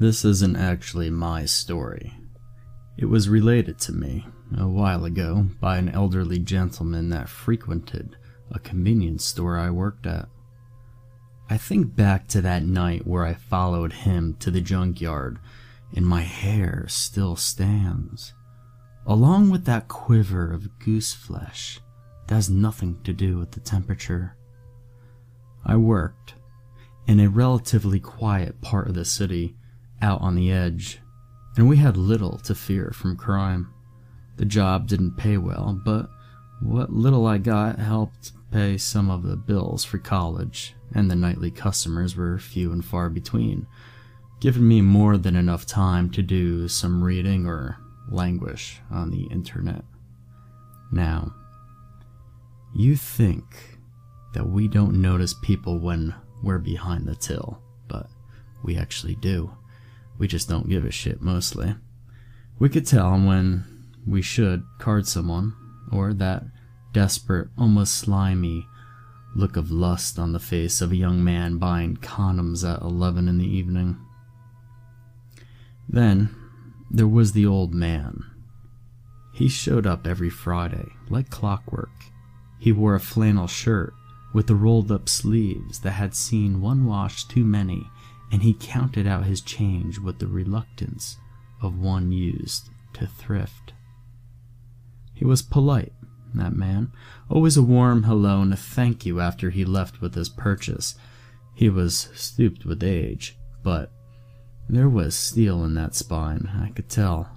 This isn't actually my story. It was related to me a while ago by an elderly gentleman that frequented a convenience store I worked at. I think back to that night where I followed him to the junkyard, and my hair still stands, along with that quiver of goose flesh that has nothing to do with the temperature. I worked in a relatively quiet part of the city out on the edge, and we had little to fear from crime. The job didn't pay well, but what little I got helped pay some of the bills for college, and the nightly customers were few and far between, giving me more than enough time to do some reading or languish on the internet. Now, you think that we don't notice people when we're behind the till, but we actually do. We just don't give a shit mostly. We could tell when we should card someone, or that desperate, almost slimy look of lust on the face of a young man buying condoms at 11 in the evening. Then there was the old man. He showed up every Friday, like clockwork. He wore a flannel shirt with the rolled up sleeves that had seen one wash too many and he counted out his change with the reluctance of one used to thrift. He was polite, that man, always a warm hello and a thank you after he left with his purchase. He was stooped with age, but there was steel in that spine, I could tell.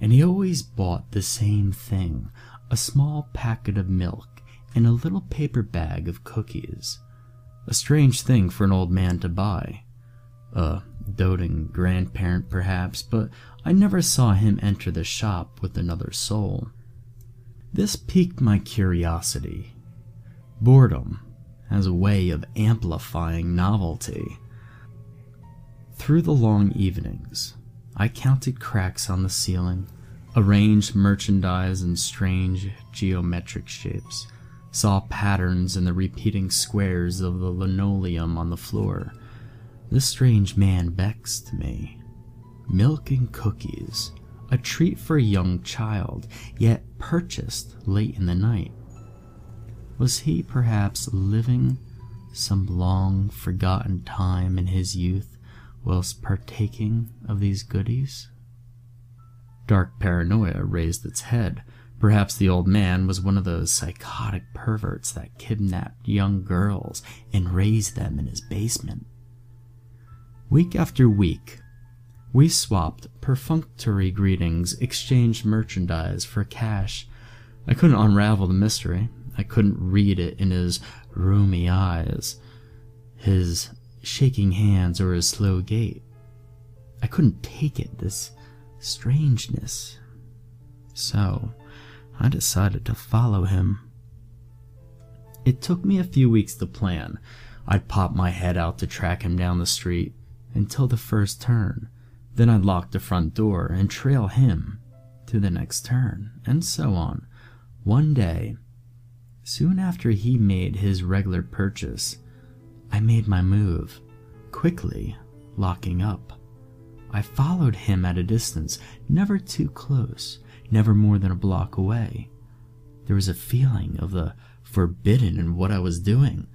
And he always bought the same thing a small packet of milk and a little paper bag of cookies. A strange thing for an old man to buy a doting grandparent perhaps, but I never saw him enter the shop with another soul. This piqued my curiosity. Boredom has a way of amplifying novelty. Through the long evenings, I counted cracks on the ceiling, arranged merchandise in strange geometric shapes, saw patterns in the repeating squares of the linoleum on the floor, this strange man vexed me. Milk and cookies, a treat for a young child, yet purchased late in the night. Was he perhaps living some long forgotten time in his youth whilst partaking of these goodies? Dark paranoia raised its head. Perhaps the old man was one of those psychotic perverts that kidnapped young girls and raised them in his basement. Week after week, we swapped perfunctory greetings, exchanged merchandise for cash. I couldn't unravel the mystery. I couldn't read it in his rheumy eyes, his shaking hands, or his slow gait. I couldn't take it, this strangeness. So, I decided to follow him. It took me a few weeks to plan. I'd pop my head out to track him down the street until the first turn. Then I'd lock the front door and trail him to the next turn, and so on. One day, soon after he made his regular purchase, I made my move, quickly locking up. I followed him at a distance, never too close, never more than a block away. There was a feeling of the forbidden in what I was doing,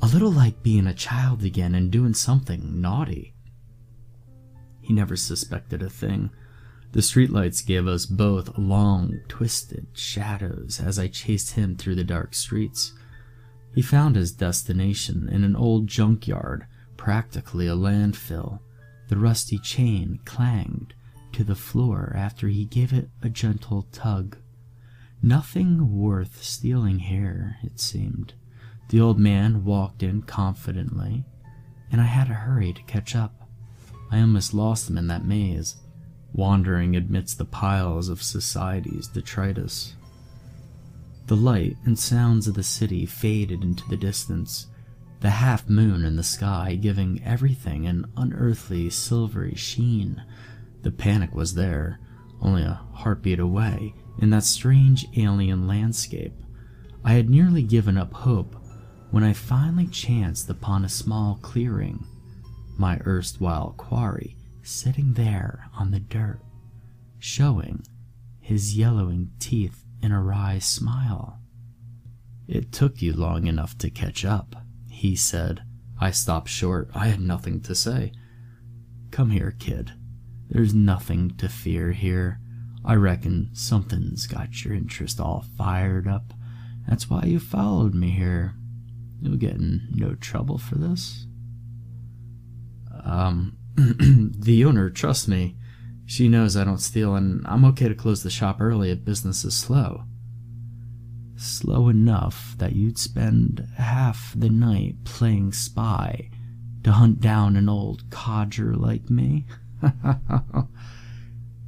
a little like being a child again and doing something naughty. He never suspected a thing. The streetlights gave us both long, twisted shadows as I chased him through the dark streets. He found his destination in an old junkyard, practically a landfill. The rusty chain clanged to the floor after he gave it a gentle tug. Nothing worth stealing here, it seemed. The old man walked in confidently, and I had to hurry to catch up. I almost lost them in that maze, wandering amidst the piles of society's detritus. The light and sounds of the city faded into the distance, the half moon in the sky giving everything an unearthly silvery sheen. The panic was there, only a heartbeat away, in that strange alien landscape. I had nearly given up hope when I finally chanced upon a small clearing, my erstwhile quarry sitting there on the dirt, showing his yellowing teeth in a wry smile. It took you long enough to catch up, he said. I stopped short. I had nothing to say. Come here, kid. There's nothing to fear here. I reckon something's got your interest all fired up. That's why you followed me here. You'll get in no trouble for this. Um, the owner trusts me. She knows I don't steal, and I'm okay to close the shop early if business is slow. Slow enough that you'd spend half the night playing spy to hunt down an old codger like me?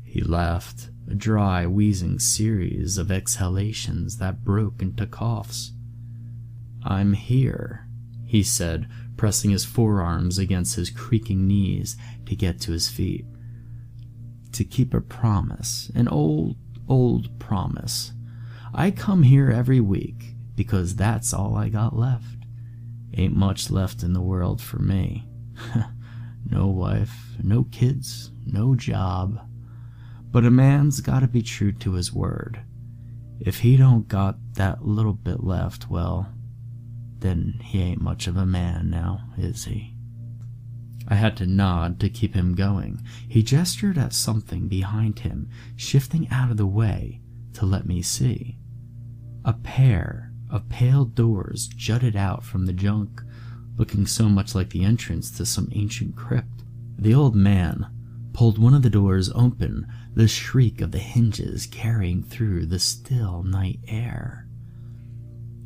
he laughed, a dry, wheezing series of exhalations that broke into coughs. I'm here, he said, pressing his forearms against his creaking knees to get to his feet. To keep a promise, an old, old promise. I come here every week because that's all I got left. Ain't much left in the world for me. no wife, no kids, no job. But a man's gotta be true to his word. If he don't got that little bit left, well, then he ain't much of a man now, is he? I had to nod to keep him going. He gestured at something behind him, shifting out of the way to let me see. A pair of pale doors jutted out from the junk, looking so much like the entrance to some ancient crypt. The old man pulled one of the doors open, the shriek of the hinges carrying through the still night air.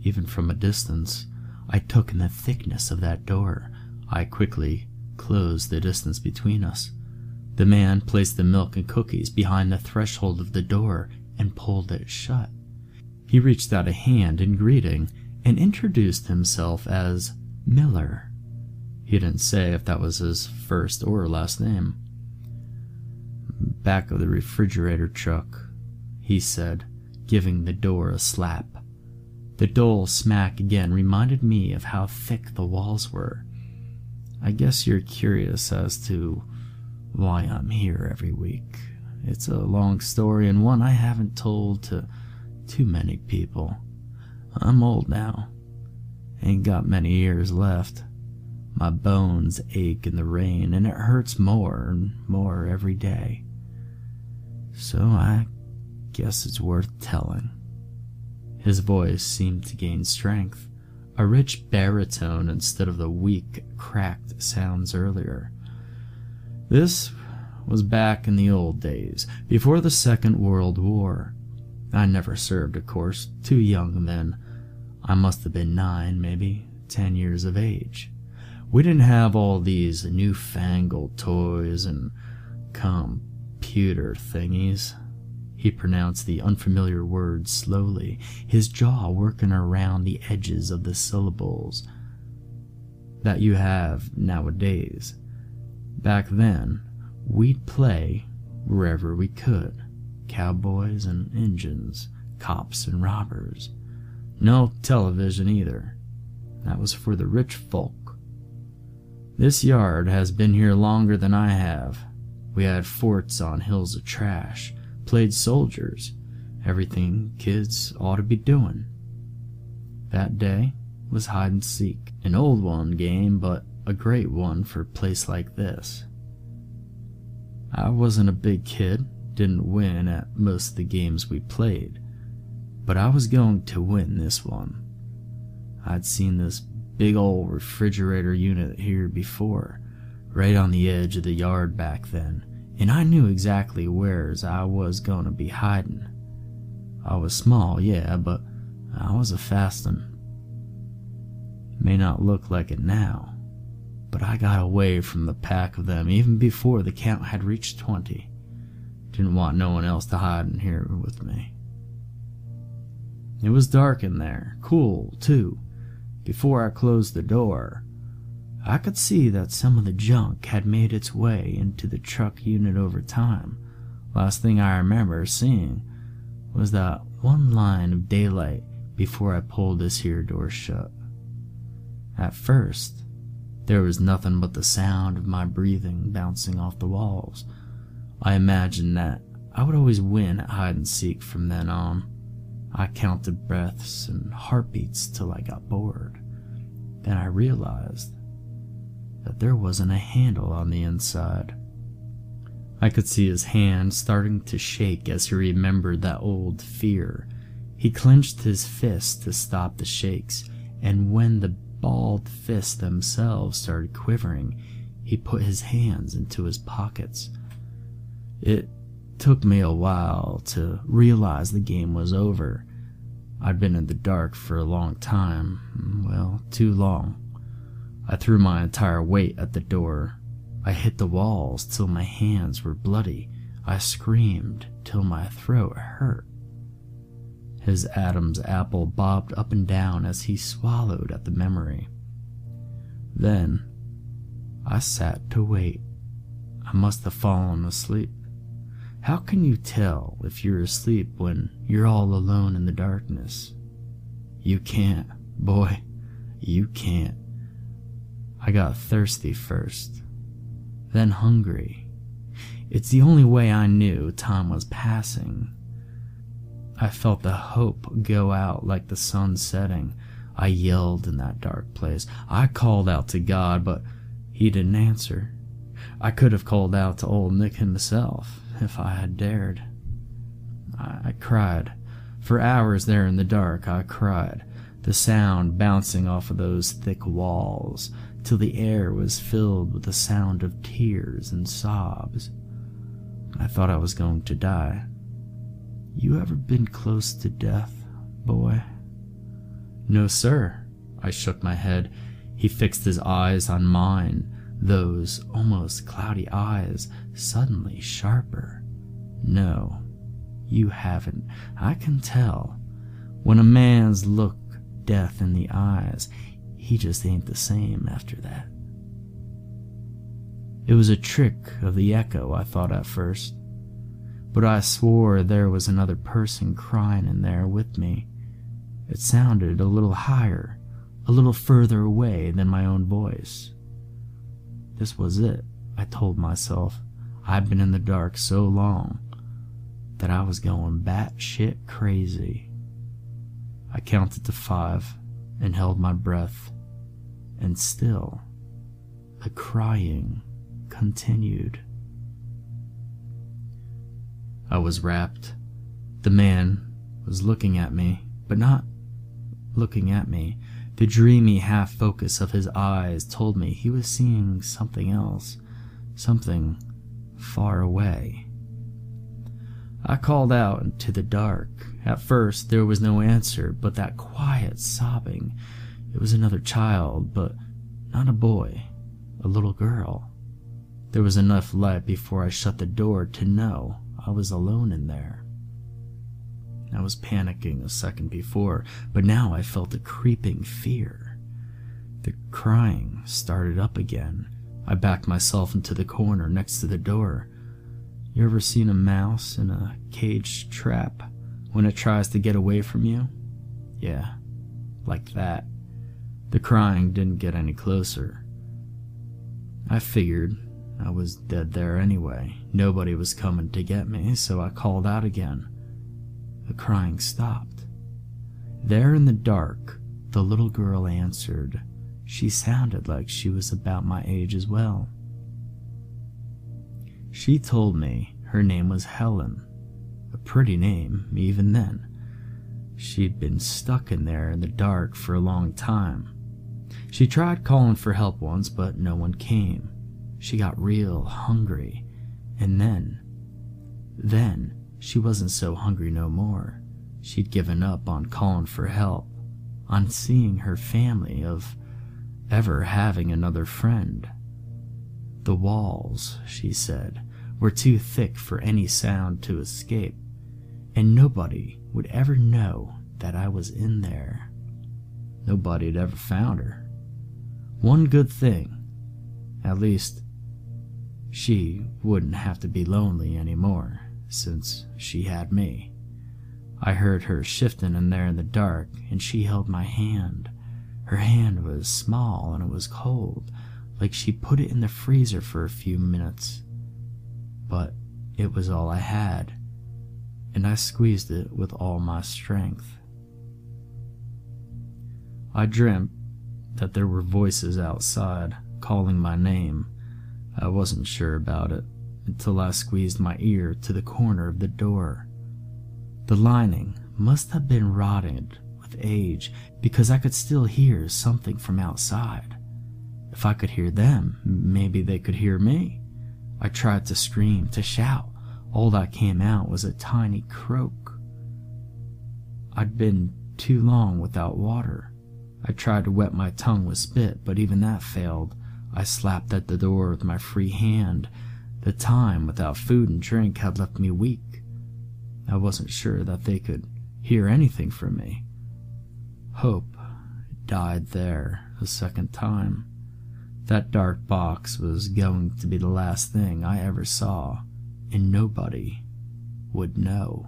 Even from a distance, I took in the thickness of that door. I quickly closed the distance between us. The man placed the milk and cookies behind the threshold of the door and pulled it shut. He reached out a hand in greeting and introduced himself as Miller. He didn't say if that was his first or last name. Back of the refrigerator truck, he said, giving the door a slap. The dull smack again reminded me of how thick the walls were. I guess you're curious as to why I'm here every week. It's a long story and one I haven't told to too many people. I'm old now. Ain't got many years left. My bones ache in the rain and it hurts more and more every day. So I guess it's worth telling. His voice seemed to gain strength, a rich baritone instead of the weak, cracked sounds earlier. This was back in the old days, before the Second World War. I never served, of course, too young then. I must have been nine, maybe ten years of age. We didn't have all these newfangled toys and computer thingies. He pronounced the unfamiliar words slowly, his jaw working around the edges of the syllables that you have nowadays. Back then, we'd play wherever we could cowboys and Injuns, cops and robbers. No television either. That was for the rich folk. This yard has been here longer than I have. We had forts on hills of trash, played soldiers, everything kids ought to be doing. That day was hide and seek, an old one game, but a great one for a place like this. I wasn't a big kid, didn't win at most of the games we played, but I was going to win this one. I'd seen this big old refrigerator unit here before, right on the edge of the yard back then, and I knew exactly where's I was to be hiding. I was small, yeah, but I was a fast one. May not look like it now, but I got away from the pack of them even before the count had reached twenty. Didn't want no one else to hide in here with me. It was dark in there, cool, too. Before I closed the door, I could see that some of the junk had made its way into the truck unit over time. Last thing I remember seeing was that one line of daylight before I pulled this here door shut. At first, there was nothing but the sound of my breathing bouncing off the walls. I imagined that I would always win at hide and seek from then on. I counted breaths and heartbeats till I got bored. Then I realized that there wasn't a handle on the inside. I could see his hand starting to shake as he remembered that old fear. He clenched his fist to stop the shakes, and when the balled fists themselves started quivering, he put his hands into his pockets. It took me a while to realize the game was over. I'd been in the dark for a long time, well, too long. I threw my entire weight at the door. I hit the walls till my hands were bloody. I screamed till my throat hurt. His Adam's apple bobbed up and down as he swallowed at the memory. Then I sat to wait. I must have fallen asleep. How can you tell if you're asleep when you're all alone in the darkness? You can't, boy, you can't. I got thirsty first, then hungry. It's the only way I knew time was passing. I felt the hope go out like the sun setting. I yelled in that dark place. I called out to God, but he didn't answer. I could have called out to old Nick himself if I had dared. I, I cried. For hours there in the dark, I cried, the sound bouncing off of those thick walls, till the air was filled with the sound of tears and sobs. I thought I was going to die. You ever been close to death, boy? No, sir. I shook my head. He fixed his eyes on mine, those almost cloudy eyes suddenly sharper. No, you haven't. I can tell. When a man's look death in the eyes, he just ain't the same after that. It was a trick of the echo, I thought at first but I swore there was another person crying in there with me. It sounded a little higher, a little further away than my own voice. This was it, I told myself. I'd been in the dark so long that I was going batshit crazy. I counted to five and held my breath, and still the crying continued. I was rapt. The man was looking at me, but not looking at me. The dreamy half focus of his eyes told me he was seeing something else, something far away. I called out into the dark. At first, there was no answer but that quiet sobbing. It was another child, but not a boy, a little girl. There was enough light before I shut the door to know I was alone in there. I was panicking a second before, but now I felt a creeping fear. The crying started up again. I backed myself into the corner next to the door. You ever seen a mouse in a caged trap when it tries to get away from you? Yeah, like that. The crying didn't get any closer. I figured I was dead there anyway. Nobody was coming to get me, so I called out again. The crying stopped. There in the dark, the little girl answered. She sounded like she was about my age as well. She told me her name was Helen. A pretty name, even then. She'd been stuck in there in the dark for a long time. She tried calling for help once, but no one came. She got real hungry. And then, then, she wasn't so hungry no more. She'd given up on calling for help, on seeing her family of ever having another friend. The walls, she said, were too thick for any sound to escape, and nobody would ever know that I was in there. Nobody had ever found her. One good thing, at least, she wouldn't have to be lonely anymore, since she had me. I heard her shifting in there in the dark, and she held my hand. Her hand was small and it was cold, like she put it in the freezer for a few minutes. But it was all I had, and I squeezed it with all my strength. I dreamt that there were voices outside calling my name. I wasn't sure about it until I squeezed my ear to the corner of the door. The lining must have been rotted with age because I could still hear something from outside. If I could hear them, maybe they could hear me. I tried to scream, to shout. All that came out was a tiny croak. I'd been too long without water. I tried to wet my tongue with spit, but even that failed. I slapped at the door with my free hand. The time without food and drink had left me weak. I wasn't sure that they could hear anything from me. Hope died there a second time. That dark box was going to be the last thing I ever saw, and nobody would know.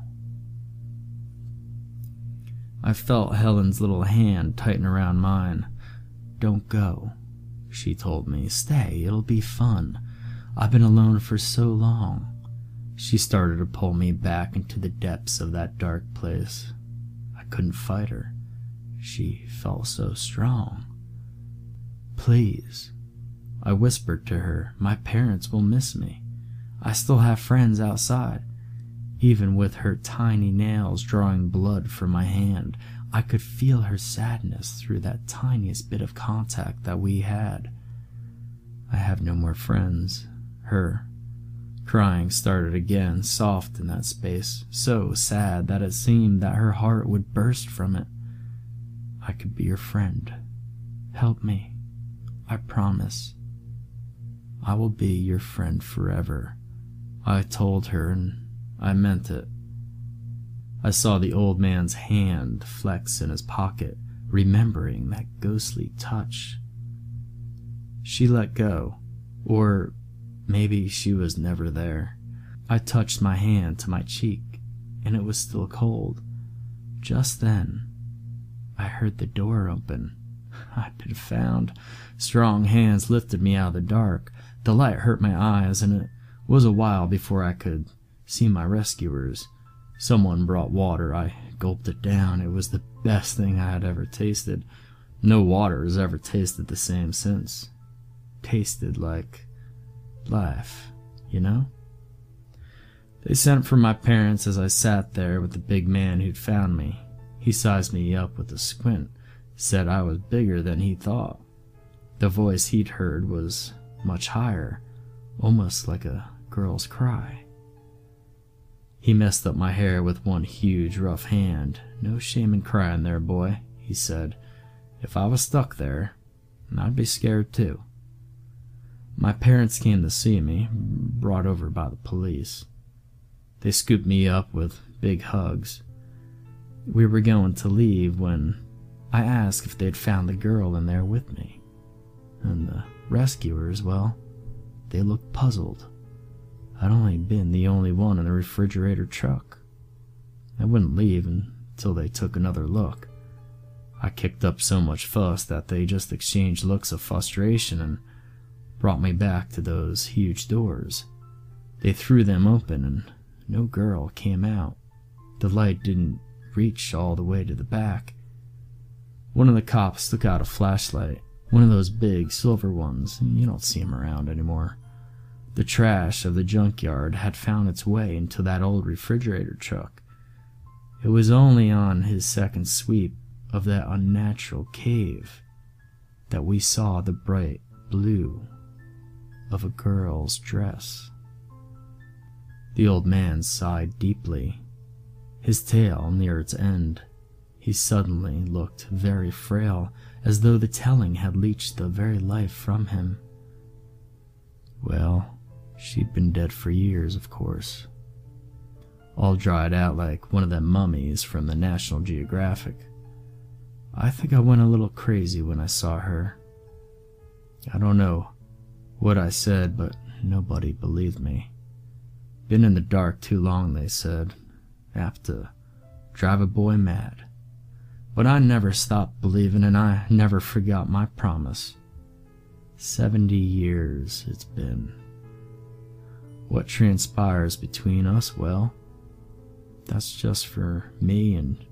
I felt Helen's little hand tighten around mine. Don't go, she told me. Stay, it'll be fun. I've been alone for so long. She started to pull me back into the depths of that dark place. I couldn't fight her. She felt so strong. Please, I whispered to her, my parents will miss me. I still have friends outside. Even with her tiny nails drawing blood from my hand, I could feel her sadness through that tiniest bit of contact that we had. I have no more friends. Her crying started again, soft in that space, so sad that it seemed that her heart would burst from it. I could be your friend. Help me. I promise. I will be your friend forever. I told her, and I meant it. I saw the old man's hand flex in his pocket, remembering that ghostly touch. She let go, or maybe she was never there. I touched my hand to my cheek, and it was still cold. Just then, I heard the door open. I'd been found. Strong hands lifted me out of the dark. The light hurt my eyes, and it was a while before I could see my rescuers. Someone brought water. I gulped it down. It was the best thing I had ever tasted. No water has ever tasted the same since. Tasted like life, you know? They sent for my parents as I sat there with the big man who'd found me. He sized me up with a squint, said I was bigger than he thought. The voice he'd heard was much higher, almost like a girl's cry. He messed up my hair with one huge, rough hand. No shame in crying there, boy, he said. If I was stuck there, I'd be scared too. My parents came to see me, brought over by the police. They scooped me up with big hugs. We were going to leave when I asked if they'd found the girl in there with me. And the rescuers, well, they looked puzzled. I'd only been the only one in the refrigerator truck. I wouldn't leave until they took another look. I kicked up so much fuss that they just exchanged looks of frustration and brought me back to those huge doors. They threw them open and no girl came out. The light didn't reach all the way to the back. One of the cops took out a flashlight, one of those big silver ones. You don't see them around anymore. The trash of the junkyard had found its way into that old refrigerator truck. It was only on his second sweep of that unnatural cave that we saw the bright blue of a girl's dress. The old man sighed deeply, his tale near its end. He suddenly looked very frail, as though the telling had leached the very life from him. Well, she'd been dead for years, of course. All dried out like one of them mummies from the National Geographic. I think I went a little crazy when I saw her. I don't know what I said, but nobody believed me. Been in the dark too long, they said. Apt to drive a boy mad. But I never stopped believing, and I never forgot my promise. Seventy years it's been. What transpires between us, well, that's just for me and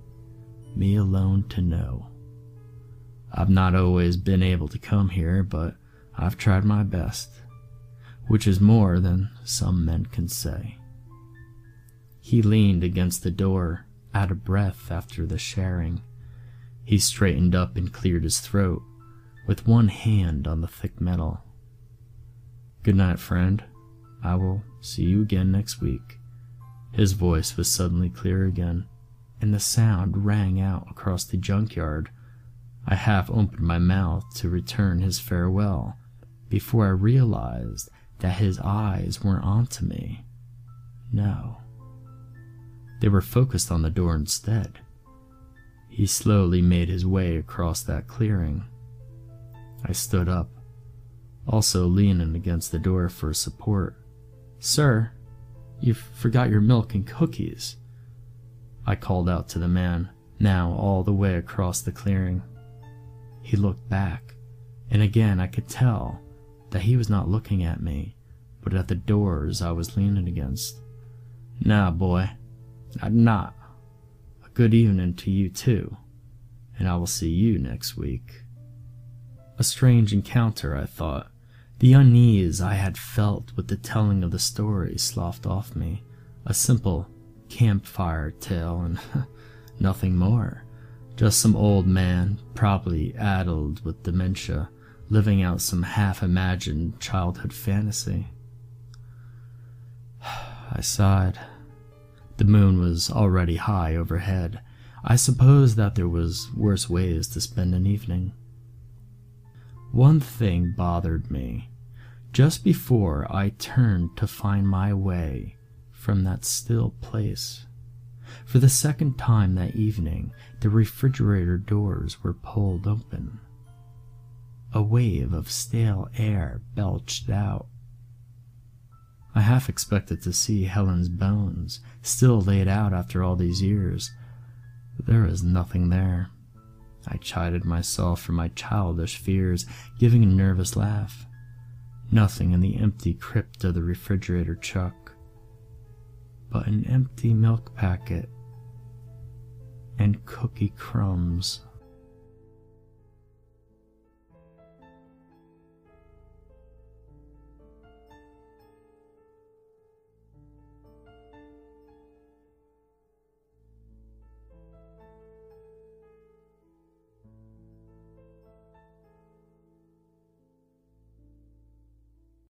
me alone to know. I've not always been able to come here, but I've tried my best, which is more than some men can say. He leaned against the door, out of breath after the sharing. He straightened up and cleared his throat, with one hand on the thick metal. Good night, friend. I will see you again next week. His voice was suddenly clear again, and the sound rang out across the junkyard. I half opened my mouth to return his farewell before I realized that his eyes weren't onto me. No. They were focused on the door instead. He slowly made his way across that clearing. I stood up, also leaning against the door for support. Sir, you've forgot your milk and cookies. I called out to the man, now all the way across the clearing. He looked back, and again I could tell that he was not looking at me, but at the doors I was leaning against. Now, boy, I'm not. A good evening to you, too, and I will see you next week. A strange encounter, I thought, the unease I had felt with the telling of the story sloughed off me. A simple campfire tale and nothing more. Just some old man, probably addled with dementia, living out some half imagined childhood fantasy. I sighed. The moon was already high overhead. I suppose that there was worse ways to spend an evening. One thing bothered me. Just before I turned to find my way from that still place, for the second time that evening, the refrigerator doors were pulled open. A wave of stale air belched out. I half expected to see Helen's bones, still laid out after all these years, but there was nothing there. I chided myself for my childish fears, giving a nervous laugh. Nothing in the empty crypt of the refrigerator chuck, but an empty milk packet and cookie crumbs.